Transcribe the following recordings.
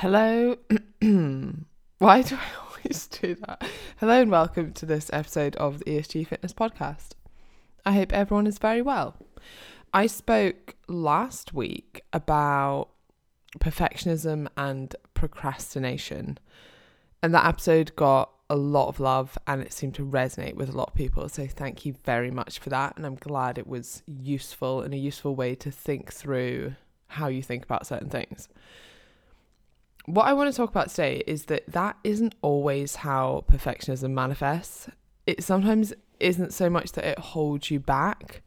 Hello. Why do I always do that? Hello and welcome to this episode of the ESG Fitness Podcast. I hope everyone is very well. I spoke last week about perfectionism and procrastination, and that episode got a lot of love and it seemed to resonate with a lot of people. So, thank you very much for that. And I'm glad it was useful and a useful way to think through how you think about certain things what I want to talk about today is that that isn't always how perfectionism manifests. It sometimes isn't so much that it holds you back,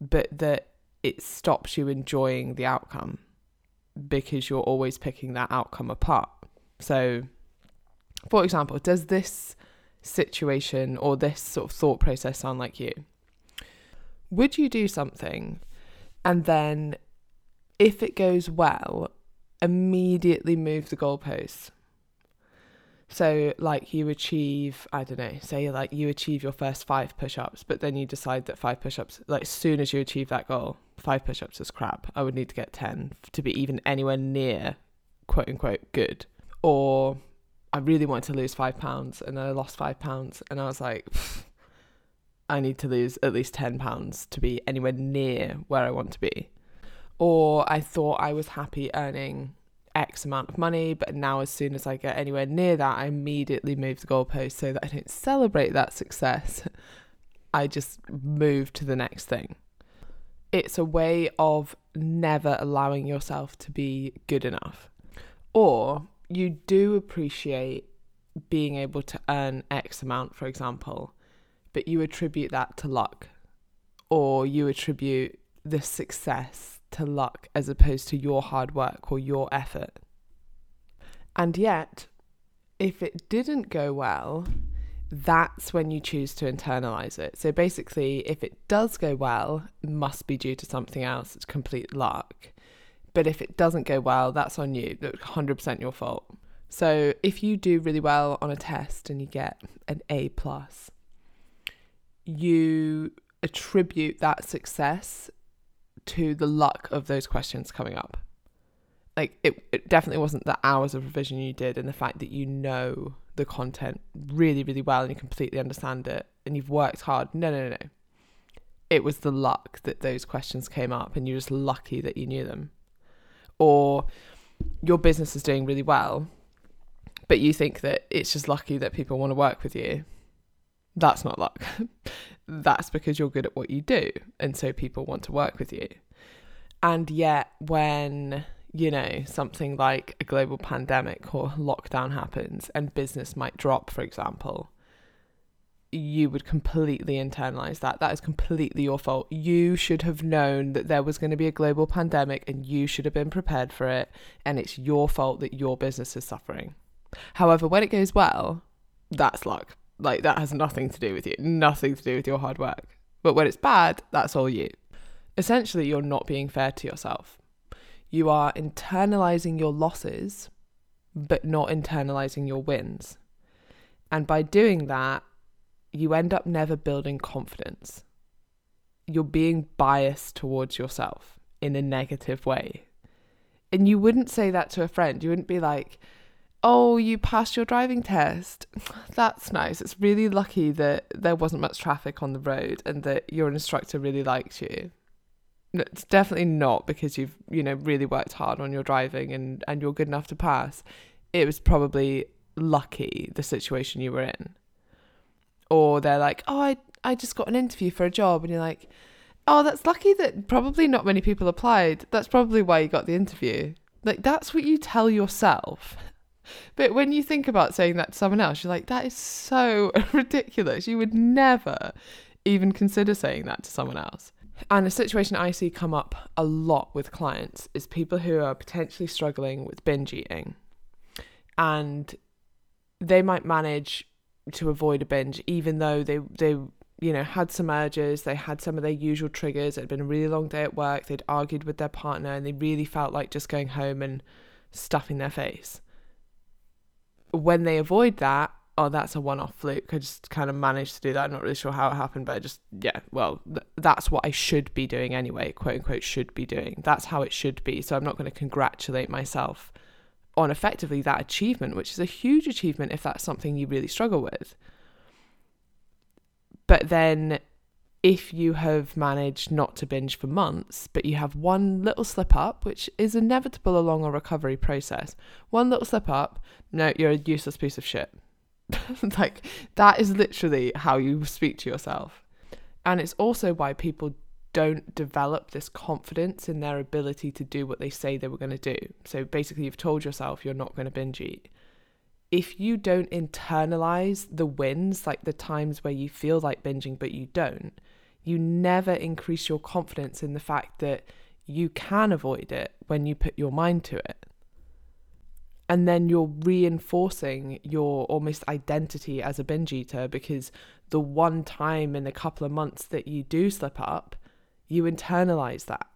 but that it stops you enjoying the outcome because you're always picking that outcome apart. So, for example, does this situation or this sort of thought process sound like you? Would you do something and then if it goes well, immediately move the goalposts. So, like, you achieve, I don't know, say like you achieve your first five push ups, but then you decide that five push ups, like, as soon as you achieve that goal, five push ups is crap. I would need to get 10 to be even anywhere near quote unquote good. Or I really wanted to lose five pounds and then I lost five pounds and I was like, I need to lose at least 10 pounds to be anywhere near where I want to be or I thought I was happy earning X amount of money, but now as soon as I get anywhere near that, I immediately move the goalpost so that I don't celebrate that success. I just move to the next thing. It's a way of never allowing yourself to be good enough. Or you do appreciate being able to earn X amount, for example, but you attribute that to luck, or you attribute the success to luck as opposed to your hard work or your effort. And yet, if it didn't go well, that's when you choose to internalize it. So basically, if it does go well, it must be due to something else. It's complete luck. But if it doesn't go well, that's on you. That's 100% your fault. So if you do really well on a test and you get an A plus, you attribute that success to the luck of those questions coming up. Like it, it definitely wasn't the hours of revision you did and the fact that you know the content really, really well and you completely understand it and you've worked hard. No, no, no. No. It was the luck that those questions came up and you're just lucky that you knew them. Or your business is doing really well, but you think that it's just lucky that people want to work with you. That's not luck. that's because you're good at what you do. And so people want to work with you. And yet, when, you know, something like a global pandemic or lockdown happens and business might drop, for example, you would completely internalize that. That is completely your fault. You should have known that there was going to be a global pandemic and you should have been prepared for it. And it's your fault that your business is suffering. However, when it goes well, that's luck. Like that has nothing to do with you, nothing to do with your hard work. But when it's bad, that's all you. Essentially, you're not being fair to yourself. You are internalizing your losses, but not internalizing your wins. And by doing that, you end up never building confidence. You're being biased towards yourself in a negative way. And you wouldn't say that to a friend. You wouldn't be like, oh, you passed your driving test. That's nice. It's really lucky that there wasn't much traffic on the road and that your instructor really liked you. It's definitely not because you've, you know, really worked hard on your driving and, and you're good enough to pass. It was probably lucky the situation you were in. Or they're like, oh, I, I just got an interview for a job. And you're like, oh, that's lucky that probably not many people applied. That's probably why you got the interview. Like, that's what you tell yourself. But when you think about saying that to someone else, you're like, that is so ridiculous. You would never even consider saying that to someone else. And a situation I see come up a lot with clients is people who are potentially struggling with binge eating. And they might manage to avoid a binge even though they they you know had some urges they had some of their usual triggers it had been a really long day at work they'd argued with their partner and they really felt like just going home and stuffing their face when they avoid that, oh, that's a one off fluke. I just kind of managed to do that. I'm not really sure how it happened, but I just, yeah, well, th- that's what I should be doing anyway, quote unquote, should be doing. That's how it should be. So I'm not going to congratulate myself on effectively that achievement, which is a huge achievement if that's something you really struggle with. But then if you have managed not to binge for months, but you have one little slip up, which is inevitable along a recovery process, one little slip up, no, you're a useless piece of shit. like, that is literally how you speak to yourself. And it's also why people don't develop this confidence in their ability to do what they say they were going to do. So basically, you've told yourself you're not going to binge eat. If you don't internalize the wins, like the times where you feel like binging but you don't, you never increase your confidence in the fact that you can avoid it when you put your mind to it. And then you're reinforcing your almost identity as a binge eater because the one time in a couple of months that you do slip up, you internalize that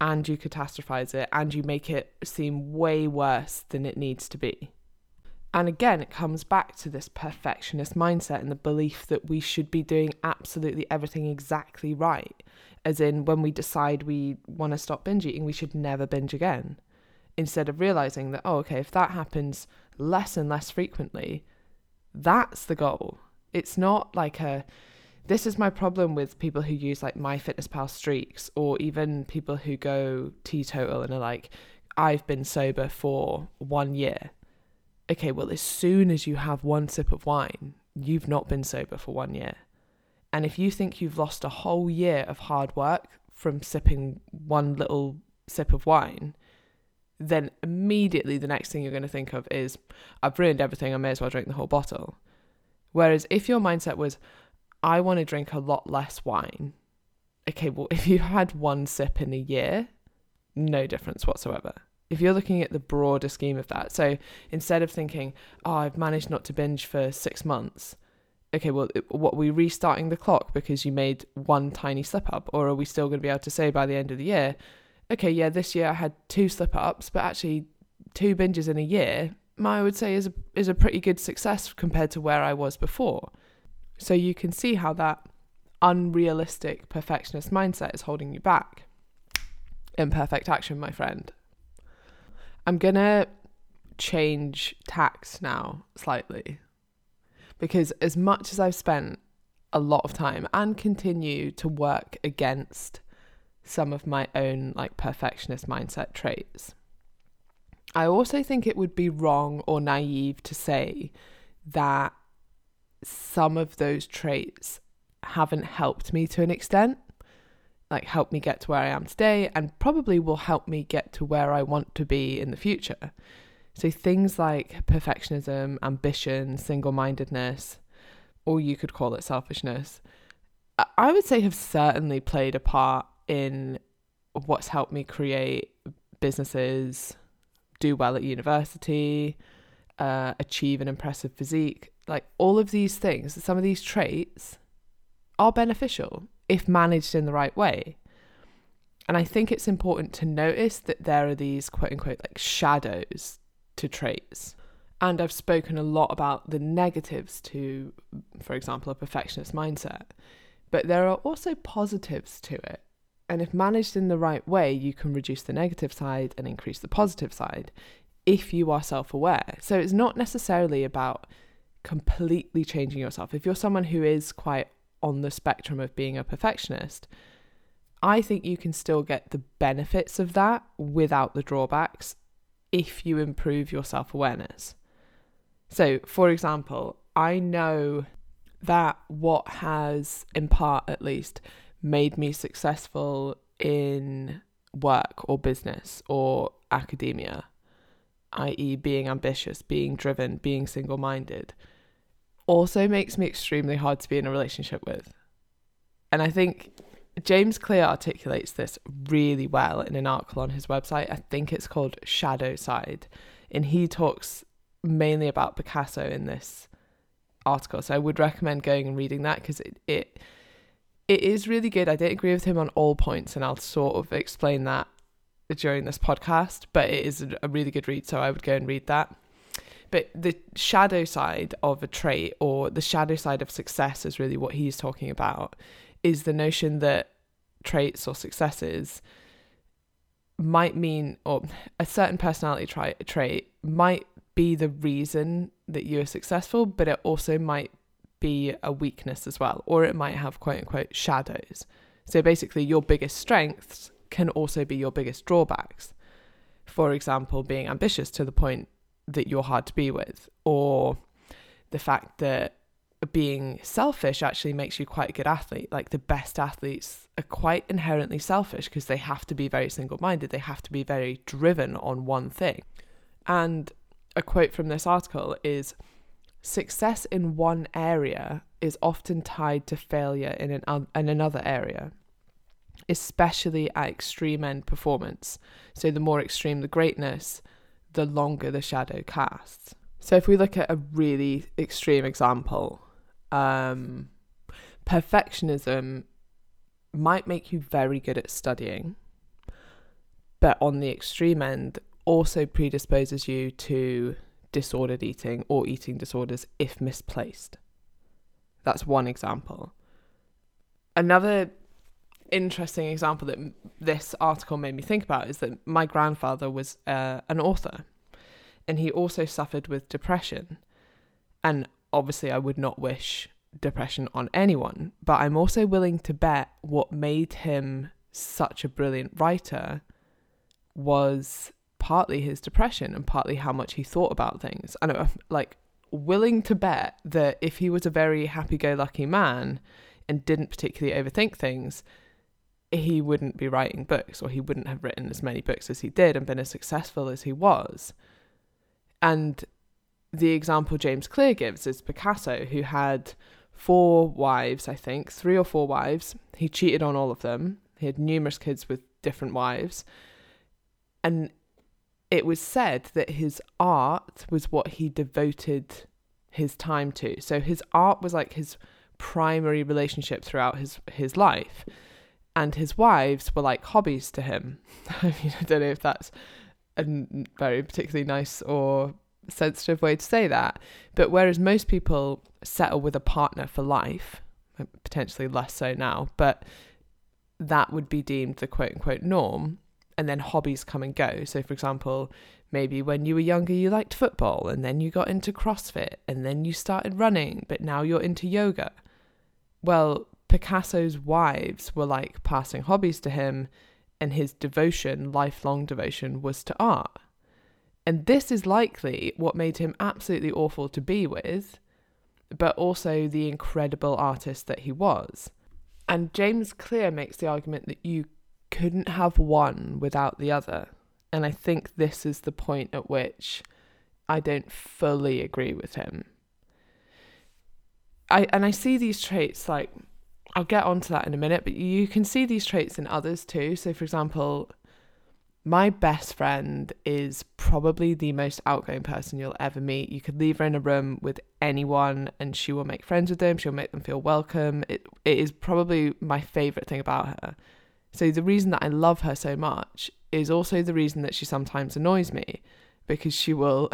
and you catastrophize it and you make it seem way worse than it needs to be. And again, it comes back to this perfectionist mindset and the belief that we should be doing absolutely everything exactly right. As in, when we decide we want to stop binge eating, we should never binge again. Instead of realizing that, oh, okay, if that happens less and less frequently, that's the goal. It's not like a, this is my problem with people who use like MyFitnessPal streaks or even people who go teetotal and are like, I've been sober for one year okay, well, as soon as you have one sip of wine, you've not been sober for one year. And if you think you've lost a whole year of hard work from sipping one little sip of wine, then immediately the next thing you're going to think of is, I've ruined everything, I may as well drink the whole bottle. Whereas if your mindset was, I want to drink a lot less wine, okay, well, if you had one sip in a year, no difference whatsoever if you're looking at the broader scheme of that, so instead of thinking, oh, I've managed not to binge for six months, okay, well, what are we restarting the clock because you made one tiny slip up? Or are we still going to be able to say by the end of the year, okay, yeah, this year I had two slip ups, but actually two binges in a year, I would say is a, is a pretty good success compared to where I was before. So you can see how that unrealistic perfectionist mindset is holding you back. Imperfect action, my friend. I'm gonna change tax now slightly because as much as I've spent a lot of time and continue to work against some of my own like perfectionist mindset traits. I also think it would be wrong or naive to say that some of those traits haven't helped me to an extent like help me get to where I am today and probably will help me get to where I want to be in the future. So things like perfectionism, ambition, single-mindedness, or you could call it selfishness, I would say have certainly played a part in what's helped me create businesses, do well at university, uh, achieve an impressive physique. Like all of these things, some of these traits are beneficial if managed in the right way. And I think it's important to notice that there are these quote unquote like shadows to traits. And I've spoken a lot about the negatives to, for example, a perfectionist mindset. But there are also positives to it. And if managed in the right way, you can reduce the negative side and increase the positive side if you are self aware. So it's not necessarily about completely changing yourself. If you're someone who is quite on the spectrum of being a perfectionist, I think you can still get the benefits of that without the drawbacks if you improve your self awareness. So, for example, I know that what has, in part at least, made me successful in work or business or academia, i.e., being ambitious, being driven, being single minded, also makes me extremely hard to be in a relationship with. And I think James Clear articulates this really well in an article on his website. I think it's called Shadow Side. And he talks mainly about Picasso in this article. So I would recommend going and reading that because it, it it is really good. I didn't agree with him on all points, and I'll sort of explain that during this podcast, but it is a really good read, so I would go and read that. But the shadow side of a trait or the shadow side of success is really what he's talking about is the notion that traits or successes might mean, or a certain personality tri- trait might be the reason that you are successful, but it also might be a weakness as well, or it might have quote unquote shadows. So basically, your biggest strengths can also be your biggest drawbacks. For example, being ambitious to the point that you're hard to be with, or the fact that being selfish actually makes you quite a good athlete. Like the best athletes are quite inherently selfish because they have to be very single minded, they have to be very driven on one thing. And a quote from this article is success in one area is often tied to failure in, an, in another area, especially at extreme end performance. So the more extreme the greatness, the longer the shadow casts. So if we look at a really extreme example, um, perfectionism might make you very good at studying, but on the extreme end, also predisposes you to disordered eating or eating disorders if misplaced. That's one example. Another interesting example that this article made me think about is that my grandfather was uh, an author and he also suffered with depression. And obviously, I would not wish depression on anyone, but I'm also willing to bet what made him such a brilliant writer was partly his depression and partly how much he thought about things. And I know, like, willing to bet that if he was a very happy go lucky man and didn't particularly overthink things, he wouldn't be writing books or he wouldn't have written as many books as he did and been as successful as he was. And the example James Clear gives is Picasso, who had four wives, I think, three or four wives. He cheated on all of them. He had numerous kids with different wives. And it was said that his art was what he devoted his time to. So his art was like his primary relationship throughout his his life. And his wives were like hobbies to him. I mean, I don't know if that's a very particularly nice or sensitive way to say that. But whereas most people settle with a partner for life, potentially less so now, but that would be deemed the quote unquote norm. And then hobbies come and go. So, for example, maybe when you were younger, you liked football, and then you got into CrossFit, and then you started running, but now you're into yoga. Well, Picasso's wives were like passing hobbies to him and his devotion, lifelong devotion, was to art. And this is likely what made him absolutely awful to be with, but also the incredible artist that he was. And James Clear makes the argument that you couldn't have one without the other. And I think this is the point at which I don't fully agree with him. I and I see these traits like I'll get onto that in a minute, but you can see these traits in others too. So, for example, my best friend is probably the most outgoing person you'll ever meet. You could leave her in a room with anyone and she will make friends with them, she'll make them feel welcome. It, it is probably my favorite thing about her. So, the reason that I love her so much is also the reason that she sometimes annoys me because she will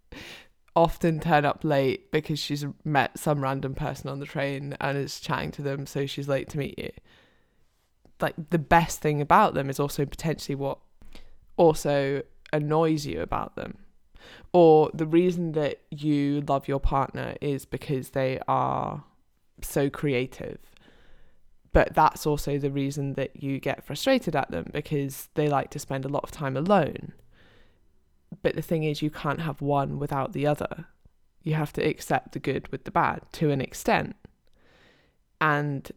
often turn up late because she's met some random person on the train and is chatting to them, so she's late to meet you. Like the best thing about them is also potentially what also annoys you about them. Or the reason that you love your partner is because they are so creative. But that's also the reason that you get frustrated at them because they like to spend a lot of time alone but the thing is, you can't have one without the other. You have to accept the good with the bad to an extent. And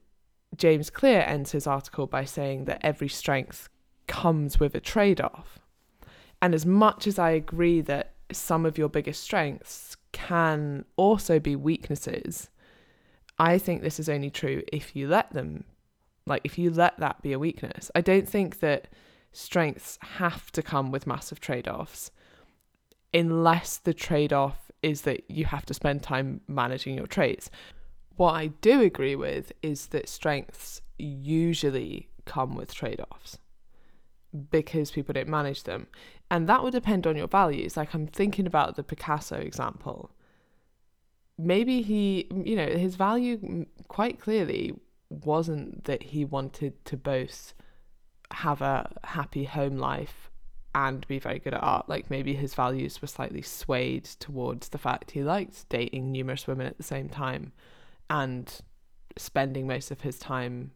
James Clear ends his article by saying that every strength comes with a trade off. And as much as I agree that some of your biggest strengths can also be weaknesses, I think this is only true if you let them, like if you let that be a weakness. I don't think that strengths have to come with massive trade offs unless the trade off is that you have to spend time managing your traits. What I do agree with is that strengths usually come with trade offs because people don't manage them. And that would depend on your values. Like I'm thinking about the Picasso example. Maybe he, you know, his value quite clearly wasn't that he wanted to both have a happy home life and be very good at art. Like maybe his values were slightly swayed towards the fact he liked dating numerous women at the same time and spending most of his time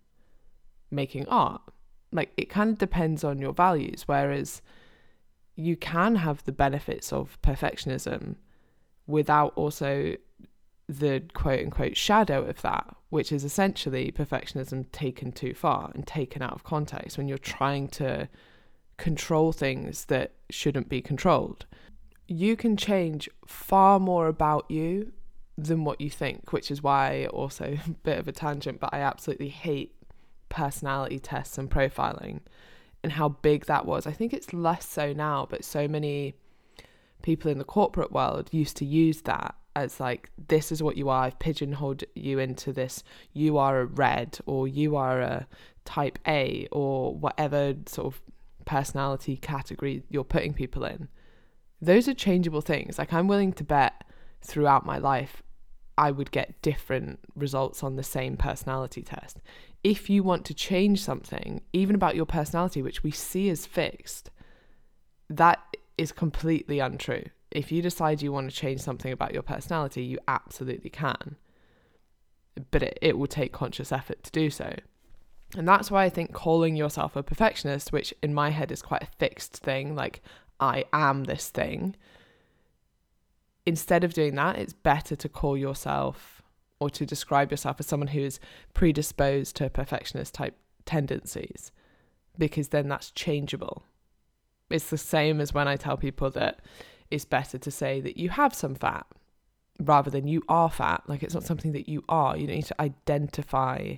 making art. Like it kind of depends on your values. Whereas you can have the benefits of perfectionism without also the quote unquote shadow of that, which is essentially perfectionism taken too far and taken out of context when you're trying to control things that shouldn't be controlled. You can change far more about you than what you think, which is why also a bit of a tangent, but I absolutely hate personality tests and profiling and how big that was. I think it's less so now, but so many people in the corporate world used to use that as like this is what you are i've pigeonholed you into this you are a red or you are a type a or whatever sort of personality category you're putting people in those are changeable things like i'm willing to bet throughout my life i would get different results on the same personality test if you want to change something even about your personality which we see as fixed that is completely untrue if you decide you want to change something about your personality, you absolutely can. But it, it will take conscious effort to do so. And that's why I think calling yourself a perfectionist, which in my head is quite a fixed thing, like I am this thing, instead of doing that, it's better to call yourself or to describe yourself as someone who is predisposed to perfectionist type tendencies, because then that's changeable. It's the same as when I tell people that it's better to say that you have some fat rather than you are fat. Like it's not something that you are. You don't need to identify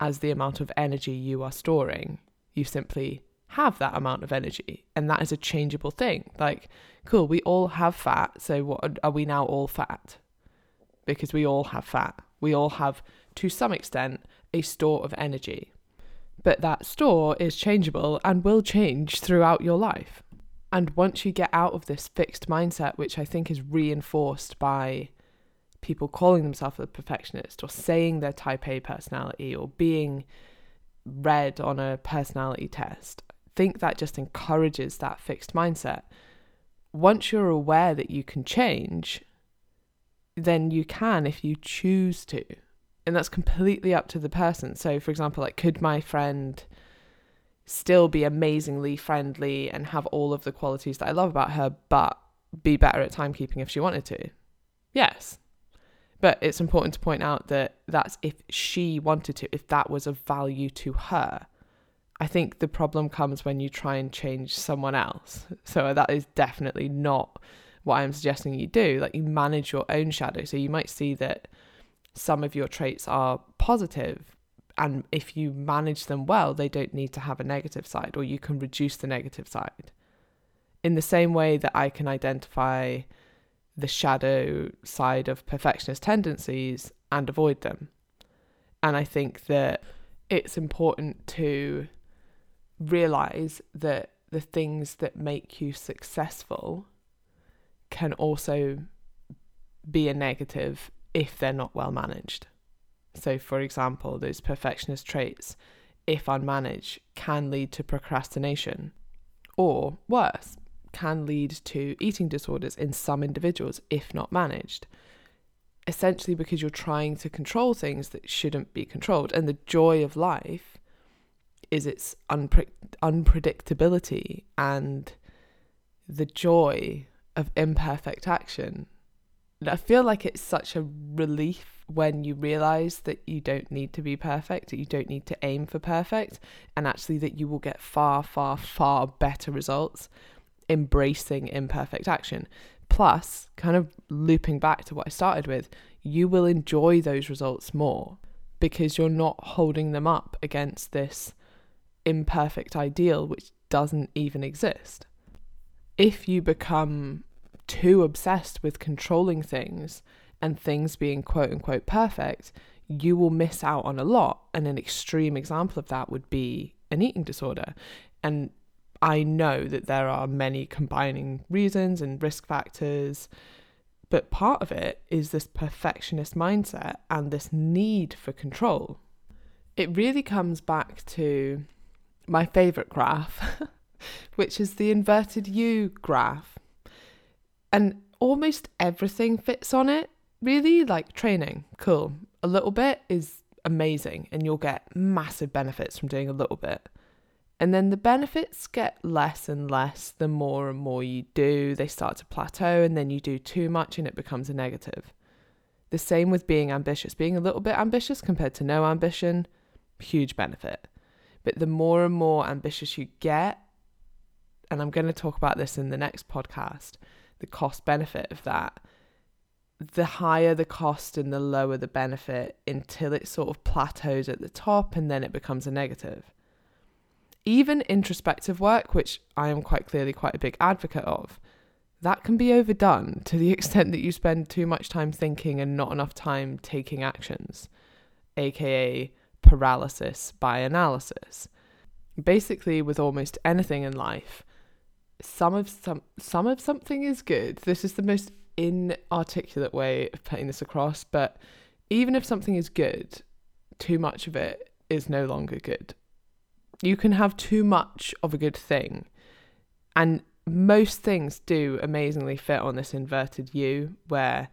as the amount of energy you are storing. You simply have that amount of energy. And that is a changeable thing. Like, cool, we all have fat. So what are we now all fat? Because we all have fat. We all have, to some extent, a store of energy. But that store is changeable and will change throughout your life. And once you get out of this fixed mindset, which I think is reinforced by people calling themselves a perfectionist or saying they're type A personality or being red on a personality test, I think that just encourages that fixed mindset. Once you're aware that you can change, then you can if you choose to. And that's completely up to the person. So, for example, like, could my friend still be amazingly friendly and have all of the qualities that I love about her, but be better at timekeeping if she wanted to. Yes. But it's important to point out that that's if she wanted to, if that was of value to her. I think the problem comes when you try and change someone else. So that is definitely not what I'm suggesting you do. Like you manage your own shadow. So you might see that some of your traits are positive and if you manage them well, they don't need to have a negative side, or you can reduce the negative side. In the same way that I can identify the shadow side of perfectionist tendencies and avoid them. And I think that it's important to realize that the things that make you successful can also be a negative if they're not well managed. So, for example, those perfectionist traits, if unmanaged, can lead to procrastination, or worse, can lead to eating disorders in some individuals if not managed. Essentially, because you're trying to control things that shouldn't be controlled. And the joy of life is its unpre- unpredictability and the joy of imperfect action. I feel like it's such a relief when you realize that you don't need to be perfect, that you don't need to aim for perfect, and actually that you will get far, far, far better results embracing imperfect action. Plus, kind of looping back to what I started with, you will enjoy those results more because you're not holding them up against this imperfect ideal which doesn't even exist. If you become too obsessed with controlling things and things being quote unquote perfect, you will miss out on a lot. And an extreme example of that would be an eating disorder. And I know that there are many combining reasons and risk factors, but part of it is this perfectionist mindset and this need for control. It really comes back to my favorite graph, which is the inverted U graph. And almost everything fits on it, really, like training, cool. A little bit is amazing, and you'll get massive benefits from doing a little bit. And then the benefits get less and less the more and more you do. They start to plateau, and then you do too much and it becomes a negative. The same with being ambitious. Being a little bit ambitious compared to no ambition, huge benefit. But the more and more ambitious you get, and I'm going to talk about this in the next podcast, the cost benefit of that, the higher the cost and the lower the benefit until it sort of plateaus at the top and then it becomes a negative even introspective work, which I am quite clearly quite a big advocate of, that can be overdone to the extent that you spend too much time thinking and not enough time taking actions, aka paralysis by analysis. Basically, with almost anything in life, some of some some of something is good. This is the most inarticulate way of putting this across, but even if something is good, too much of it is no longer good you can have too much of a good thing. And most things do amazingly fit on this inverted U, where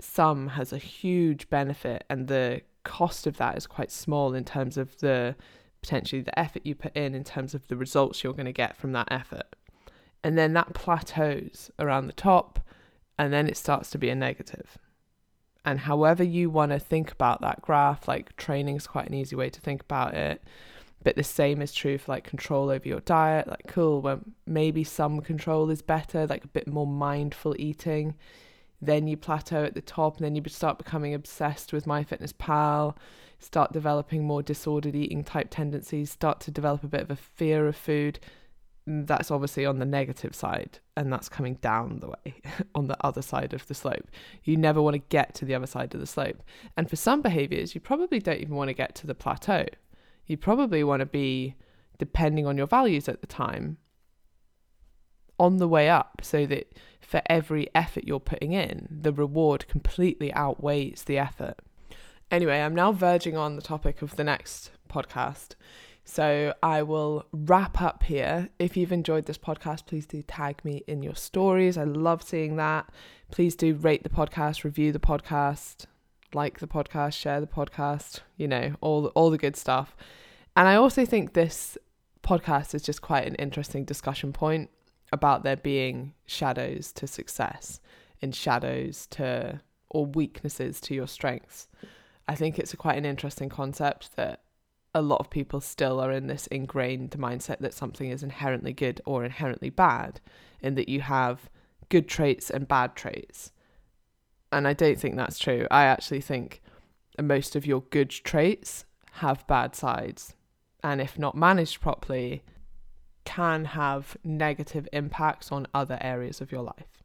some has a huge benefit and the cost of that is quite small in terms of the potentially the effort you put in in terms of the results you're going to get from that effort. And then that plateaus around the top and then it starts to be a negative. And however you want to think about that graph, like training is quite an easy way to think about it but the same is true for like control over your diet like cool well maybe some control is better like a bit more mindful eating. Then you plateau at the top and then you start becoming obsessed with myfitnesspal start developing more disordered eating type tendencies start to develop a bit of a fear of food. Mm, that's obviously on the negative side and that's coming down the way on the other side of the slope. You never want to get to the other side of the slope. And for some behaviors you probably don't even want to get to the plateau you probably want to be, depending on your values at the time, on the way up so that for every effort you're putting in, the reward completely outweighs the effort. Anyway, I'm now verging on the topic of the next podcast. So I will wrap up here. If you've enjoyed this podcast, please do tag me in your stories. I love seeing that. Please do rate the podcast, review the podcast, like the podcast, share the podcast, you know, all the, all the good stuff. And I also think this podcast is just quite an interesting discussion point about there being shadows to success and shadows to or weaknesses to your strengths. I think it's quite an interesting concept that a lot of people still are in this ingrained mindset that something is inherently good or inherently bad, and that you have good traits and bad traits. And I don't think that's true. I actually think most of your good traits have bad sides and if not managed properly, can have negative impacts on other areas of your life.